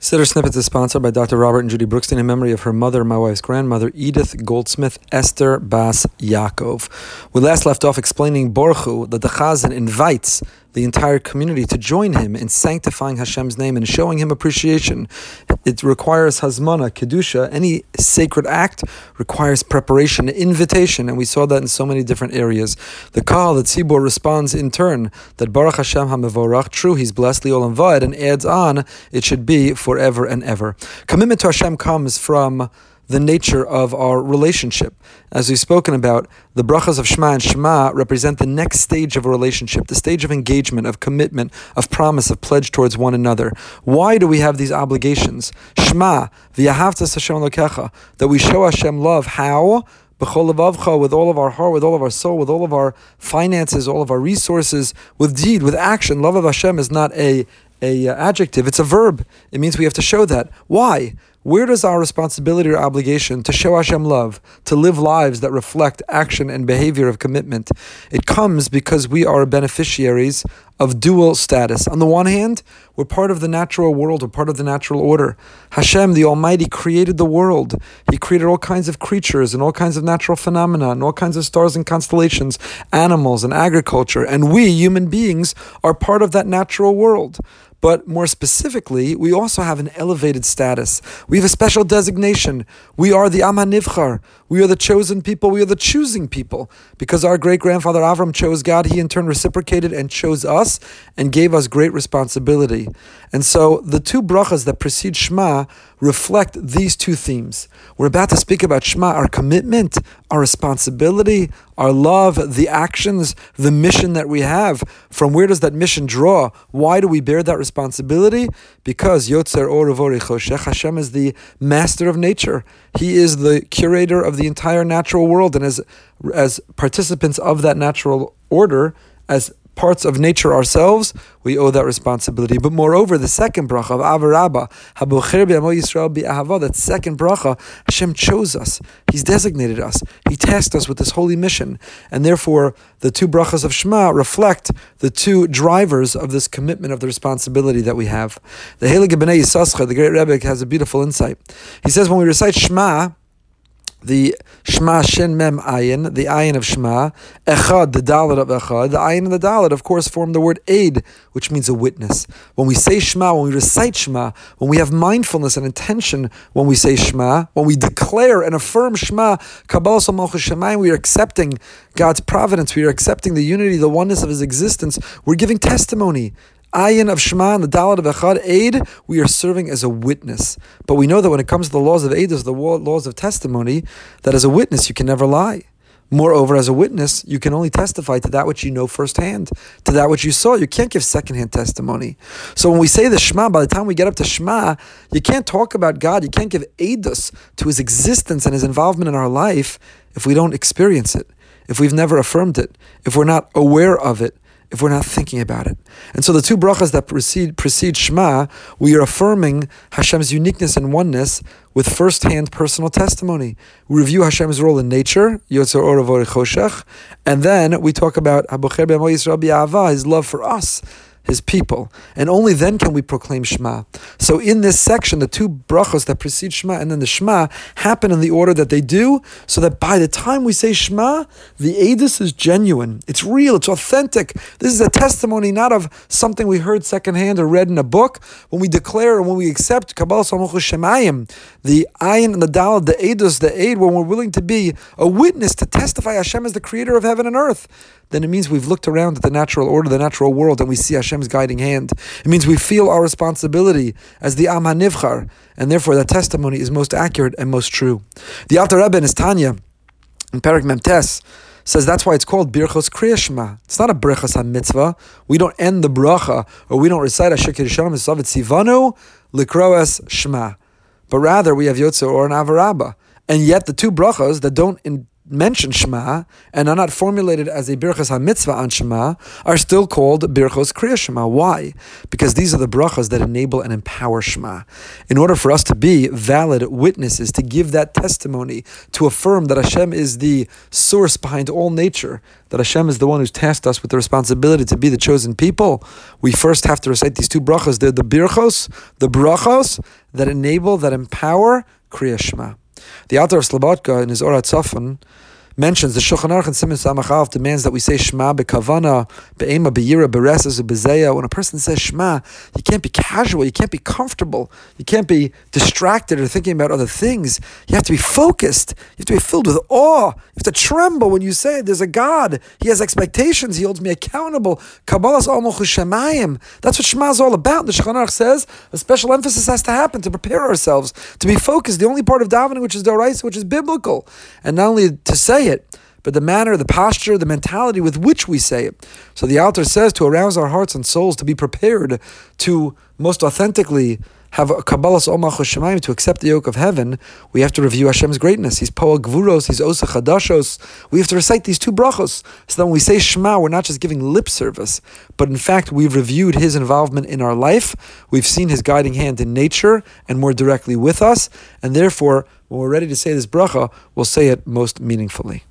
Siddur Snippets is sponsored by Dr. Robert and Judy Brookstein in memory of her mother, my wife's grandmother, Edith Goldsmith Esther Bas Yaakov. We last left off explaining Borchu that the Chazan invites the entire community to join him in sanctifying Hashem's name and showing him appreciation. It requires Hazmana, Kedusha, any sacred act requires preparation, invitation, and we saw that in so many different areas. The Kahal, the Tzibor, responds in turn that Baruch Hashem HaMevorach, true, he's blessed, Liolam Vaed, and adds on, it should be forever and ever. Commitment to Hashem comes from the nature of our relationship. As we've spoken about, the brachas of Shema and Shema represent the next stage of a relationship, the stage of engagement, of commitment, of promise, of pledge towards one another. Why do we have these obligations? Shema, v'yahavtas Hashem lokecha, that we show Hashem love. How? with all of our heart, with all of our soul, with all of our finances, all of our resources, with deed, with action. Love of Hashem is not a, a uh, adjective; it's a verb. It means we have to show that. Why? Where does our responsibility or obligation to show Hashem love, to live lives that reflect action and behavior of commitment? It comes because we are beneficiaries of dual status. On the one hand, we're part of the natural world, we're part of the natural order. Hashem, the Almighty, created the world. He created all kinds of creatures and all kinds of natural phenomena and all kinds of stars and constellations, animals and agriculture. And we, human beings, are part of that natural world. But more specifically, we also have an elevated status. We have a special designation. We are the Am HaNivchar. We are the chosen people. We are the choosing people. Because our great grandfather Avram chose God, he in turn reciprocated and chose us and gave us great responsibility. And so the two brachas that precede Shema reflect these two themes. We're about to speak about Shema, our commitment, our responsibility, our love, the actions, the mission that we have. From where does that mission draw? Why do we bear that responsibility? Responsibility because Yotzer Or Hashem is the master of nature. He is the curator of the entire natural world, and as as participants of that natural order, as parts of nature ourselves, we owe that responsibility. But moreover, the second bracha of Avarabba, Habocher Yisrael Bi'ahava, that second bracha, Hashem chose us. He's designated us. He tasked us with this holy mission. And therefore, the two brachas of Shema reflect the two drivers of this commitment of the responsibility that we have. The Heilige Bnei Yissaschar, the great Rebbe, has a beautiful insight. He says when we recite Shema, the Shema Shin Mem Ayin, the Ayin of Shema, Echad, the Dalit of Echad. The Ayin and the Dalit, of course, form the word aid, which means a witness. When we say Shema, when we recite Shema, when we have mindfulness and intention when we say Shema, when we declare and affirm Shema, Kabbalah Shemayim, we are accepting God's providence, we are accepting the unity, the oneness of His existence. We're giving testimony ayin of Shema and the Dalit of Echad, aid, we are serving as a witness. But we know that when it comes to the laws of there's the laws of testimony, that as a witness you can never lie. Moreover, as a witness, you can only testify to that which you know firsthand, to that which you saw. You can't give secondhand testimony. So when we say the Shema, by the time we get up to Shema, you can't talk about God. You can't give aidus to His existence and His involvement in our life if we don't experience it, if we've never affirmed it, if we're not aware of it, if we're not thinking about it. And so the two brachas that precede, precede Shema, we are affirming Hashem's uniqueness and oneness with first-hand personal testimony. We review Hashem's role in nature, Yotzer Or and then we talk about Habocher b'amo Yisrael b'ahava, His love for us his people. And only then can we proclaim Shema. So in this section, the two brachos that precede Shema and then the Shema happen in the order that they do, so that by the time we say Shema, the aidus is genuine. It's real, it's authentic. This is a testimony not of something we heard secondhand or read in a book. When we declare and when we accept Kabbalah Shemayim, the ayin and the dal, the aidus, the aid, when we're willing to be a witness to testify Hashem as the creator of heaven and earth then it means we've looked around at the natural order, the natural world, and we see Hashem's guiding hand. It means we feel our responsibility as the Am HaNivchar, and therefore that testimony is most accurate and most true. The Alter Rebbe in his Tanya, in Perak Memtes, says that's why it's called Birchos Kriyashma. It's not a Birchos mitzvah. We don't end the bracha, or we don't recite Asher kidshanu b'mitzvosav v'tzivanu, Likroas Shema. But rather, we have Yotzer or an Avarabba. And yet, the two brachas that don't in mention Shema and are not formulated as a birchas hamitzvah on Shema are still called birchos kriya Shema. Why? Because these are the brachas that enable and empower Shema. In order for us to be valid witnesses, to give that testimony, to affirm that Hashem is the source behind all nature, that Hashem is the one who's tasked us with the responsibility to be the chosen people, we first have to recite these two brachas. They're the birchos, the brachos that enable, that empower kriya Shema. The Alter of Slobodka in his Ohr HaTzafun mentions the Shulchan Aruch and Siman Samech Alef demands that we say Shema bekavana, be'ema, be'yira, be'reses, be'zeya. When a person says Shema, you can't be casual, you can't be comfortable, you can't be distracted or thinking about other things. You have to be focused. You have to be filled with awe. You have to tremble when you say it. there's a God. He has expectations. He holds me accountable. Kabbalah's almost shemayim. That's what Shema is all about. The Shulchan Aruch says a special emphasis has to happen to prepare ourselves to be focused. The only part of davening which is doraisa, which is biblical, and not only to say it, but the manner, the posture, the mentality with which we say it. So the author says to arouse our hearts and souls to be prepared to most authentically have a Kabbalas Omach Shemaim to accept the yoke of heaven, we have to review Hashem's greatness. He's Poa Gvuros, He's Osa Chadashos. We have to recite these two brachos. So that when we say Shema, we're not just giving lip service, but in fact, we've reviewed His involvement in our life. We've seen His guiding hand in nature and more directly with us. And therefore, when we're ready to say this bracha, we'll say it most meaningfully.